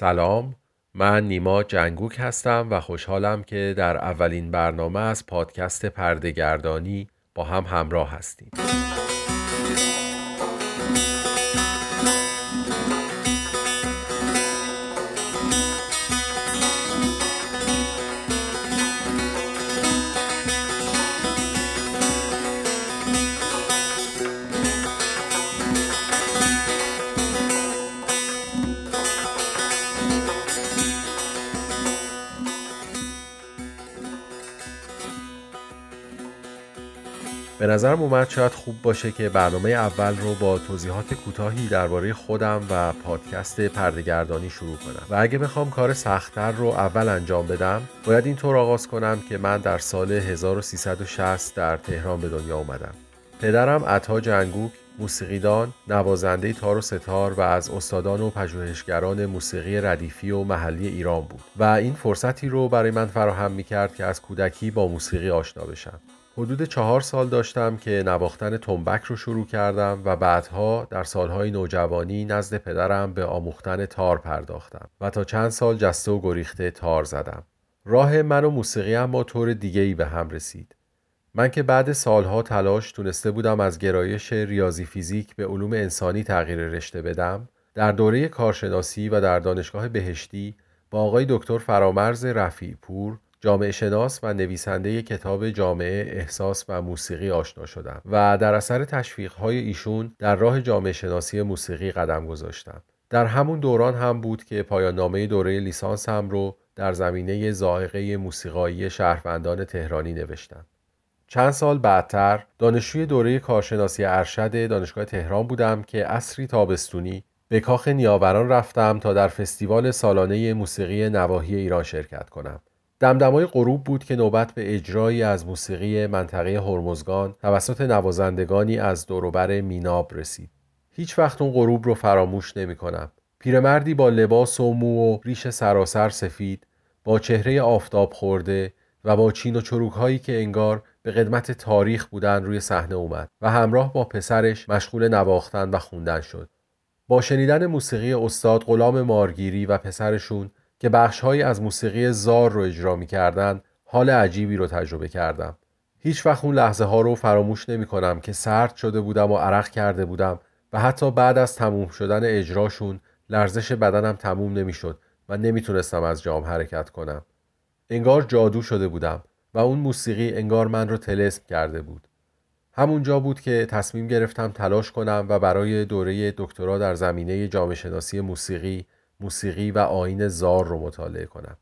سلام من نیما جنگوک هستم و خوشحالم که در اولین برنامه از پادکست پردهگردانی با هم همراه هستیم. نظرم اومد شاید خوب باشه که برنامه اول رو با توضیحات کوتاهی درباره خودم و پادکست پردهگردانی شروع کنم. و اگه بخوام کار سختتر رو اول انجام بدم باید اینطور آغاز کنم که من در سال 1360 در تهران به دنیا اومدم. پدرم عطا جنگوک موسیقیدان، نوازنده تار و ستار و از استادان و پژوهشگران موسیقی ردیفی و محلی ایران بود. و این فرصتی رو برای من فراهم می کرد که از کودکی با موسیقی آشنا بشم. حدود چهار سال داشتم که نواختن تنبک رو شروع کردم و بعدها در سالهای نوجوانی نزد پدرم به آموختن تار پرداختم و تا چند سال جسته و گریخته تار زدم. راه من و موسیقی هم با طور دیگه ای به هم رسید. من که بعد سالها تلاش تونسته بودم از گرایش ریاضی فیزیک به علوم انسانی تغییر رشته بدم در دوره کارشناسی و در دانشگاه بهشتی با آقای دکتر فرامرز رفیع پور جامعه شناس و نویسنده کتاب جامعه احساس و موسیقی آشنا شدم و در اثر تشویق های ایشون در راه جامعه شناسی موسیقی قدم گذاشتم. در همون دوران هم بود که پایان نامه دوره لیسانس هم رو در زمینه زائقه موسیقایی شهروندان تهرانی نوشتم. چند سال بعدتر دانشجوی دوره کارشناسی ارشد دانشگاه تهران بودم که اصری تابستونی به کاخ نیاوران رفتم تا در فستیوال سالانه موسیقی نواحی ایران شرکت کنم. دمدمای غروب بود که نوبت به اجرایی از موسیقی منطقه هرمزگان توسط نوازندگانی از دوروبر میناب رسید. هیچ وقت اون غروب رو فراموش نمی کنم. پیرمردی با لباس و مو و ریش سراسر سفید با چهره آفتاب خورده و با چین و چروک هایی که انگار به قدمت تاریخ بودن روی صحنه اومد و همراه با پسرش مشغول نواختن و خوندن شد. با شنیدن موسیقی استاد غلام مارگیری و پسرشون که بخشهایی از موسیقی زار رو اجرا می کردن حال عجیبی رو تجربه کردم. هیچ وقت اون لحظه ها رو فراموش نمی کنم که سرد شده بودم و عرق کرده بودم و حتی بعد از تموم شدن اجراشون لرزش بدنم تموم نمی‌شد و نمی‌تونستم از جام حرکت کنم. انگار جادو شده بودم و اون موسیقی انگار من رو تلسم کرده بود. همونجا بود که تصمیم گرفتم تلاش کنم و برای دوره دکترا در زمینه جامعه شناسی موسیقی موسیقی و آین زار رو مطالعه کنم.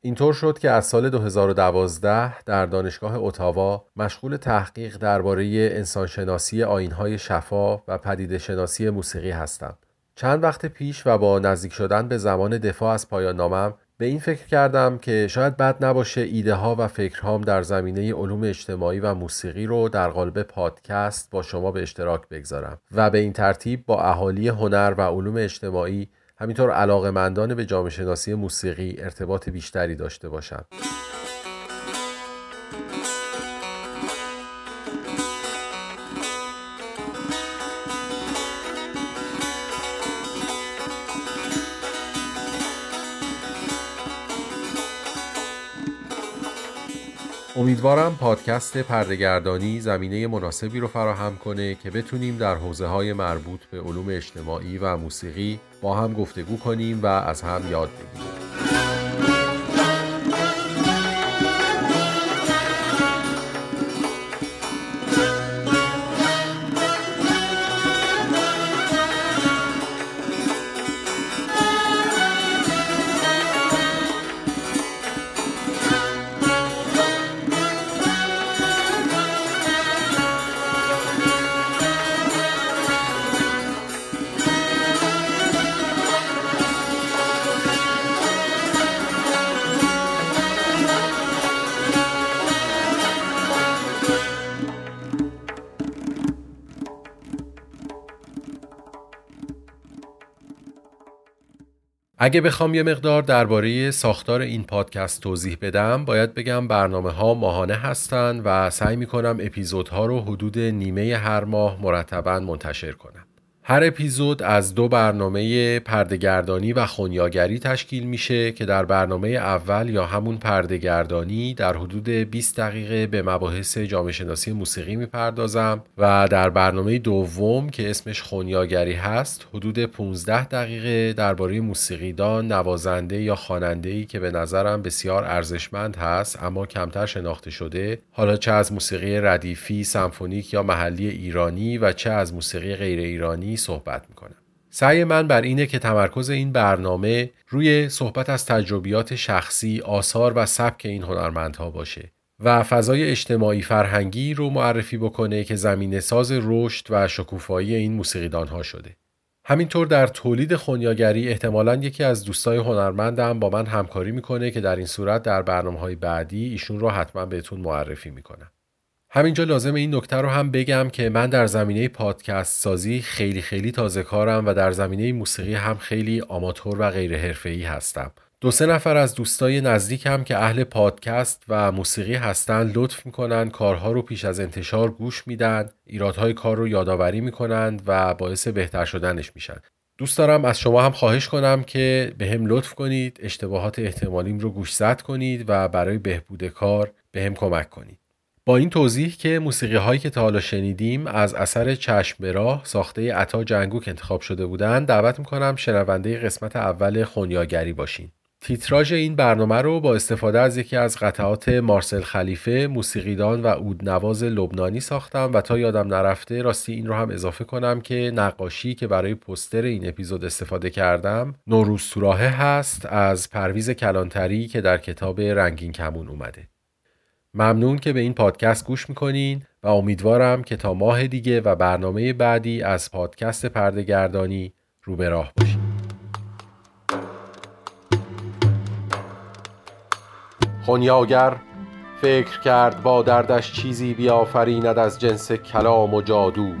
اینطور شد که از سال 2012 در دانشگاه اتاوا مشغول تحقیق درباره انسانشناسی آینهای شفا و پدیده شناسی موسیقی هستم. چند وقت پیش و با نزدیک شدن به زمان دفاع از پایان نامم به این فکر کردم که شاید بد نباشه ایده ها و فکرهام در زمینه علوم اجتماعی و موسیقی رو در قالب پادکست با شما به اشتراک بگذارم و به این ترتیب با اهالی هنر و علوم اجتماعی همینطور علاقمندان به جامعه شناسی موسیقی ارتباط بیشتری داشته باشم. امیدوارم پادکست پردهگردانی زمینه مناسبی رو فراهم کنه که بتونیم در حوزه های مربوط به علوم اجتماعی و موسیقی با هم گفتگو کنیم و از هم یاد بگیریم. اگه بخوام یه مقدار درباره ساختار این پادکست توضیح بدم باید بگم برنامه ها ماهانه هستن و سعی می‌کنم اپیزودها رو حدود نیمه هر ماه مرتبا منتشر کنم. هر اپیزود از دو برنامه پردهگردانی و خونیاگری تشکیل میشه که در برنامه اول یا همون پردهگردانی در حدود 20 دقیقه به مباحث جامعه شناسی موسیقی می‌پردازم و در برنامه دوم که اسمش خونیاگری هست حدود 15 دقیقه درباره موسیقیدان، نوازنده یا خواننده ای که به نظرم بسیار ارزشمند هست اما کمتر شناخته شده. حالا چه از موسیقی ردیفی، سمفونیک یا محلی ایرانی و چه از موسیقی غیر ایرانی صحبت می‌کنم. سعی من بر اینه که تمرکز این برنامه روی صحبت از تجربیات شخصی، آثار و سبک این هنرمندها باشه و فضای اجتماعی فرهنگی رو معرفی بکنه که زمین ساز رشد و شکوفایی این موسیقیدانها شده. همینطور در تولید خونیاگری احتمالا یکی از دوستای هنرمندم با من همکاری می‌کنه که در این صورت در برنامه های بعدی ایشون رو حتما بهتون معرفی می‌کنم. همینجا لازم این نکته رو هم بگم که من در زمینه پادکست سازی خیلی خیلی تازه کارم و در زمینه موسیقی هم خیلی آماتور و غیر حرفه‌ای هستم. دو سه نفر از دوستای نزدیکم که اهل پادکست و موسیقی هستن لطف می‌کنن کارها رو پیش از انتشار گوش میدن ایرادهای کار رو یادآوری می‌کنند و باعث بهتر شدنش میشن دوست دارم از شما هم خواهش کنم که به هم لطف کنید اشتباهات احتمالیم رو گوشزد کنید و برای بهبود کار به هم کمک کنید با این توضیح که موسیقی هایی که تا حالا شنیدیم از اثر چشم به راه ساخته عطا جنگوک انتخاب شده بودند دعوت می‌کنم شنونده قسمت اول خونیاگری باشین. تیتراژ این برنامه رو با استفاده از یکی از قطعات مارسل خلیفه موسیقیدان و اودنواز لبنانی ساختم و تا یادم نرفته راستی این رو هم اضافه کنم که نقاشی که برای پستر این اپیزود استفاده کردم نوروز سوراهه هست از پرویز کلانتری که در کتاب رنگین کمون اومده. ممنون که به این پادکست گوش می‌کنین و امیدوارم که تا ماه دیگه و برنامه بعدی از پادکست پردهگردانی رو به راه باشید خونیاگر فکر کرد با دردش چیزی بیافریند از جنس کلام و جادو.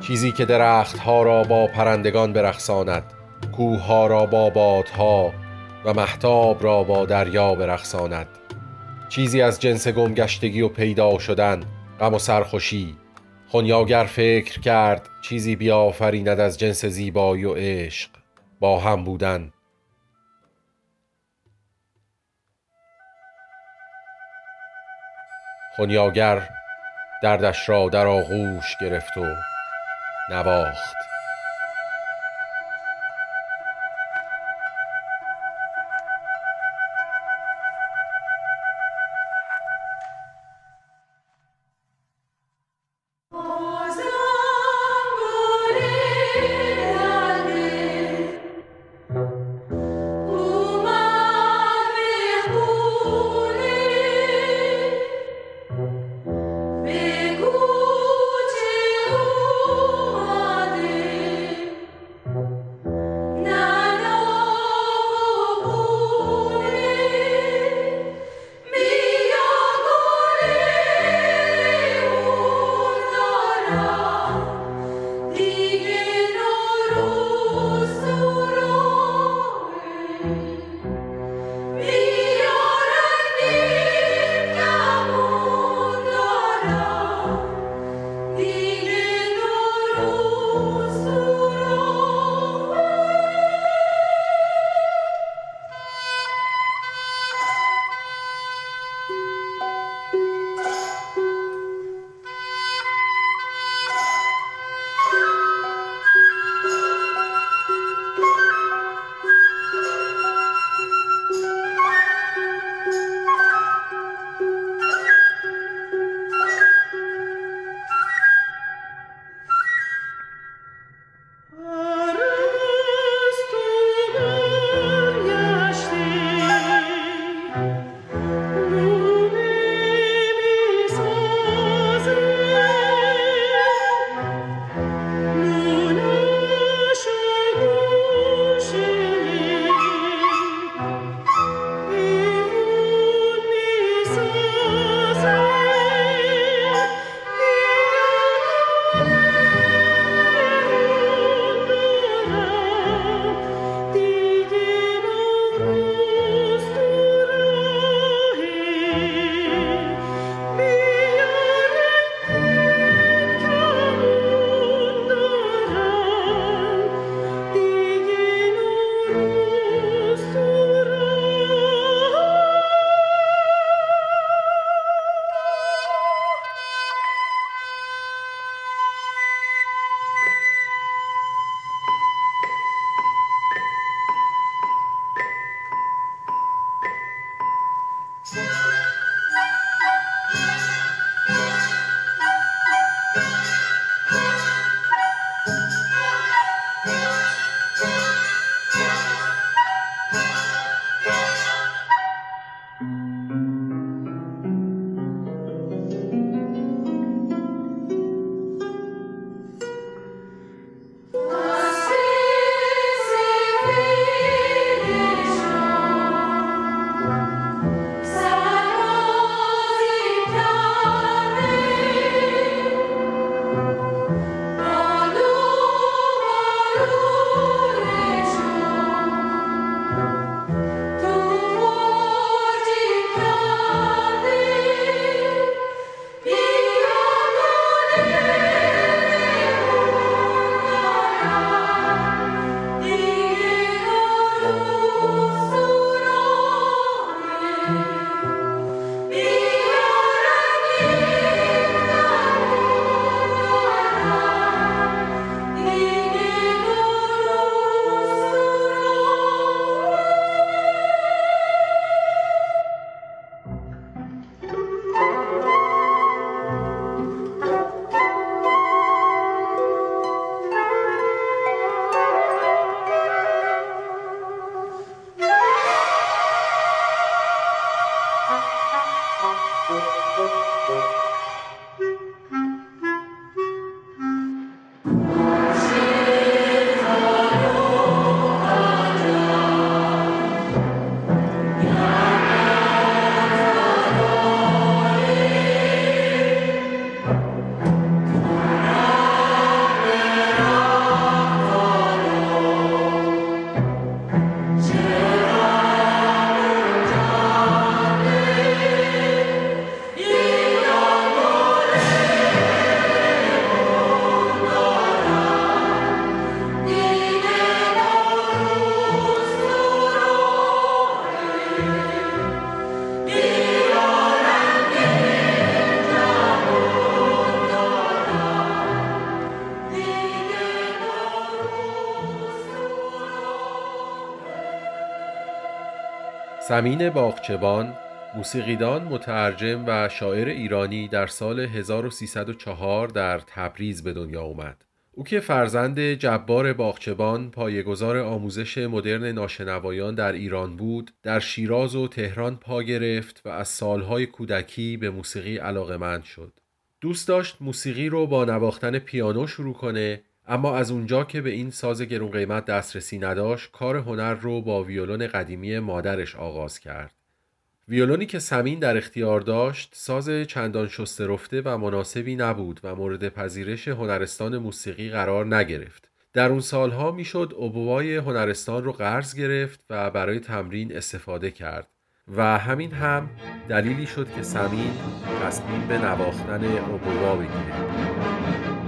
چیزی که درختها را با پرندگان برخساند کوه را با بادها و محتاب را با دریا برخساند چیزی از جنس گمگشتگی و پیدا شدن غم و سرخوشی. خونیاگر فکر کرد چیزی بیافریند از جنس زیبایی و عشق. با هم بودن. خونیاگر دردش را در آغوش گرفت و نواخت. سمین باغچبان موسیقیدان مترجم و شاعر ایرانی در سال 1304 در تبریز به دنیا اومد. او که فرزند جبار باغچبان پایگزار آموزش مدرن ناشنوایان در ایران بود در شیراز و تهران پا گرفت و از سالهای کودکی به موسیقی علاقمند شد دوست داشت موسیقی رو با نواختن پیانو شروع کنه اما از اونجا که به این ساز گرون قیمت دسترسی نداشت کار هنر رو با ویولون قدیمی مادرش آغاز کرد. ویولونی که سمین در اختیار داشت ساز چندان شسته رفته و مناسبی نبود و مورد پذیرش هنرستان موسیقی قرار نگرفت. در اون سالها می‌شد ابوای هنرستان رو قرض گرفت و برای تمرین استفاده کرد و همین هم دلیلی شد که سمین تصمیم به نواختن ابوا بگیره.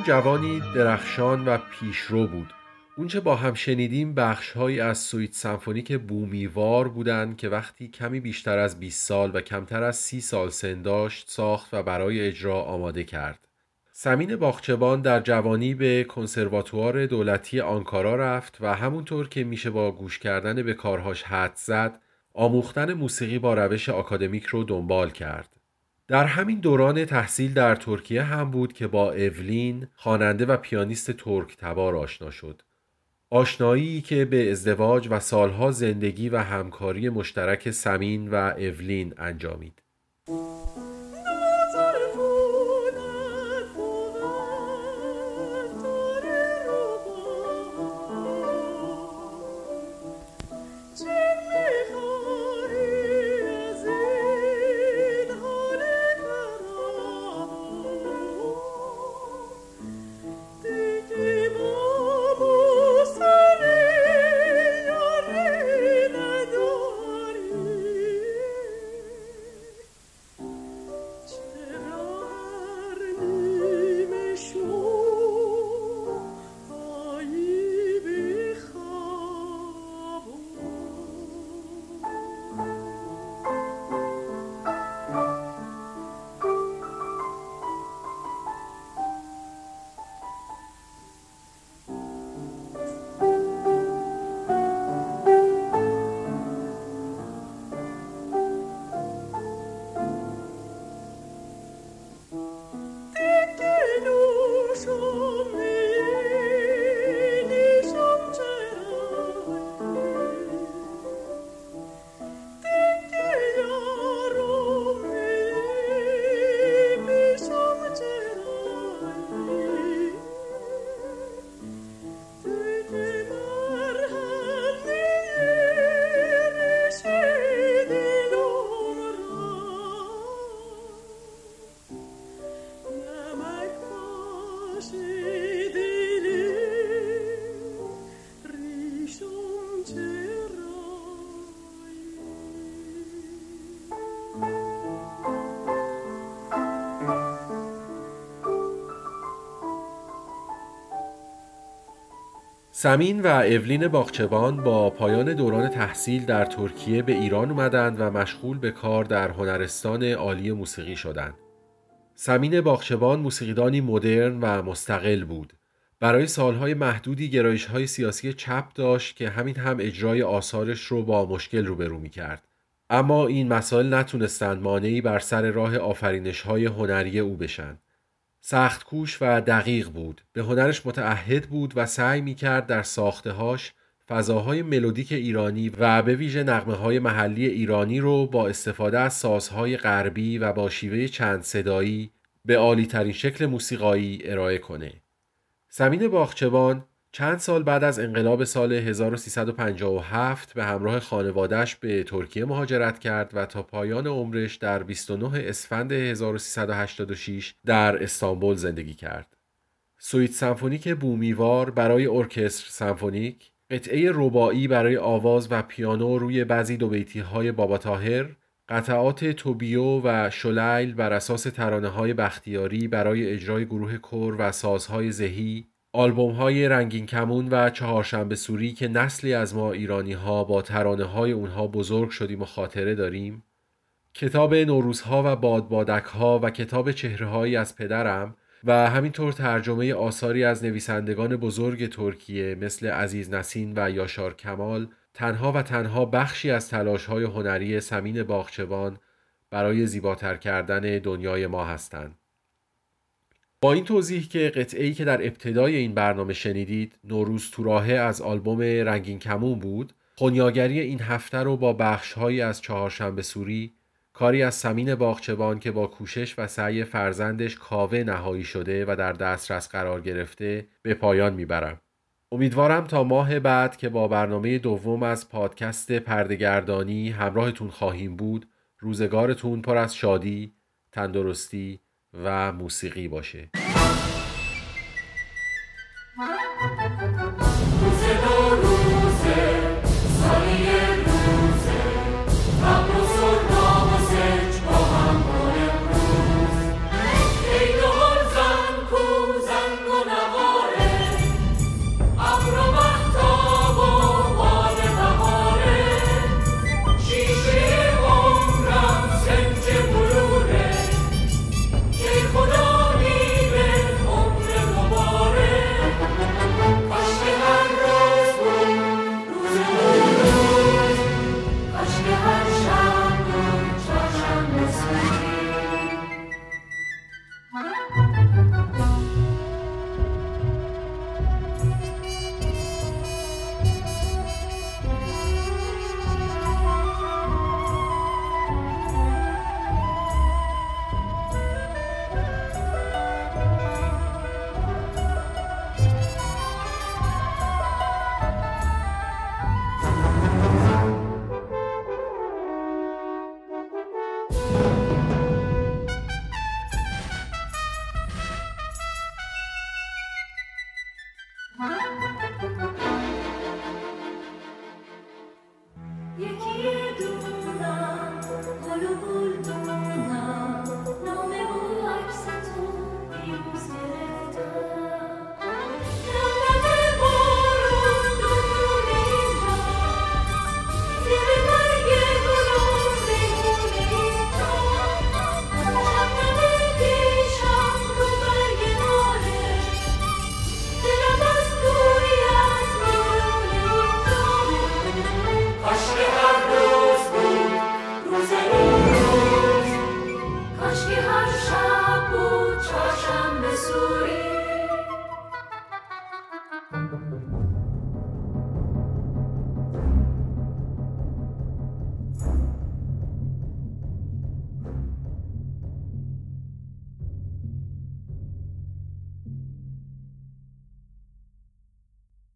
سمین جوانی درخشان و پیشرو بود اونچه با هم شنیدیم بخشهایی از سویت سمفونیک بومیوار بودند که وقتی کمی بیشتر از 20 سال و کمتر از 30 سال سن داشت ساخت و برای اجرا آماده کرد. سمین باغچبان در جوانی به کنسرواتوار دولتی آنکارا رفت و همونطور که میشه با گوش کردن به کارهاش حد زد آموختن موسیقی با روش آکادمیک رو دنبال کرد. در همین دوران تحصیل در ترکیه هم بود که با اولین خواننده و پیانیست ترک تبار آشنا شد. آشنایی که به ازدواج و سالها زندگی و همکاری مشترک سمین و اولین انجامید. سمین و اولین باغچبان با پایان دوران تحصیل در ترکیه به ایران اومدند و مشغول به کار در هنرستان عالی موسیقی شدند. سمین باغچبان موسیقیدانی مدرن و مستقل بود. برای سالهای محدودی گرایش های سیاسی چپ داشت که همین هم اجرای آثارش رو با مشکل روبرو می کرد. اما این مسائل نتونستند مانعی بر سر راه آفرینش های هنری او بشن. سخت کوش و دقیق بود. به هنرش متعهد بود و سعی می کرد در ساختهاش فضاهای ملودیک ایرانی و به ویژه نقمه های محلی ایرانی رو با استفاده از سازهای غربی و با شیوه چند صدایی به عالی ترین شکل موسیقایی ارائه کنه. سمین باغچبان چند سال بعد از انقلاب سال 1357 به همراه خانوادهش به ترکیه مهاجرت کرد و تا پایان عمرش در 29 اسفند 1386 در استانبول زندگی کرد. سویت سمفونیک بومیوار برای ارکستر سمفونیک، قطعه رباعی برای آواز و پیانو روی بعضی دو بیتی های بابا طاهر، قطعات توبیو و شلیل بر اساس ترانه های بختیاری برای اجرای گروه کر و سازهای زهی آلبوم های رنگین کمون و چهارشنبه سوری که نسلی از ما ایرانی ها با ترانه های اونها بزرگ شدیم و خاطره داریم کتاب نوروزها و بادبادک ها و کتاب چهره از پدرم و همینطور ترجمه آثاری از نویسندگان بزرگ ترکیه مثل عزیز نسین و یاشار کمال تنها و تنها بخشی از تلاش های هنری سمین باغچبان برای زیباتر کردن دنیای ما هستند. با این توضیح که قطعه ای که در ابتدای این برنامه شنیدید نوروز توراهه از آلبوم رنگین کمون بود خونیاگری این هفته رو با بخشهایی از چهارشنبه سوری کاری از سمین باغچبان که با کوشش و سعی فرزندش کاوه نهایی شده و در دسترس قرار گرفته به پایان می‌برم. امیدوارم تا ماه بعد که با برنامه دوم از پادکست پردگردانی همراهتون خواهیم بود روزگارتون پر از شادی، تندرستی و موسیقی باشه.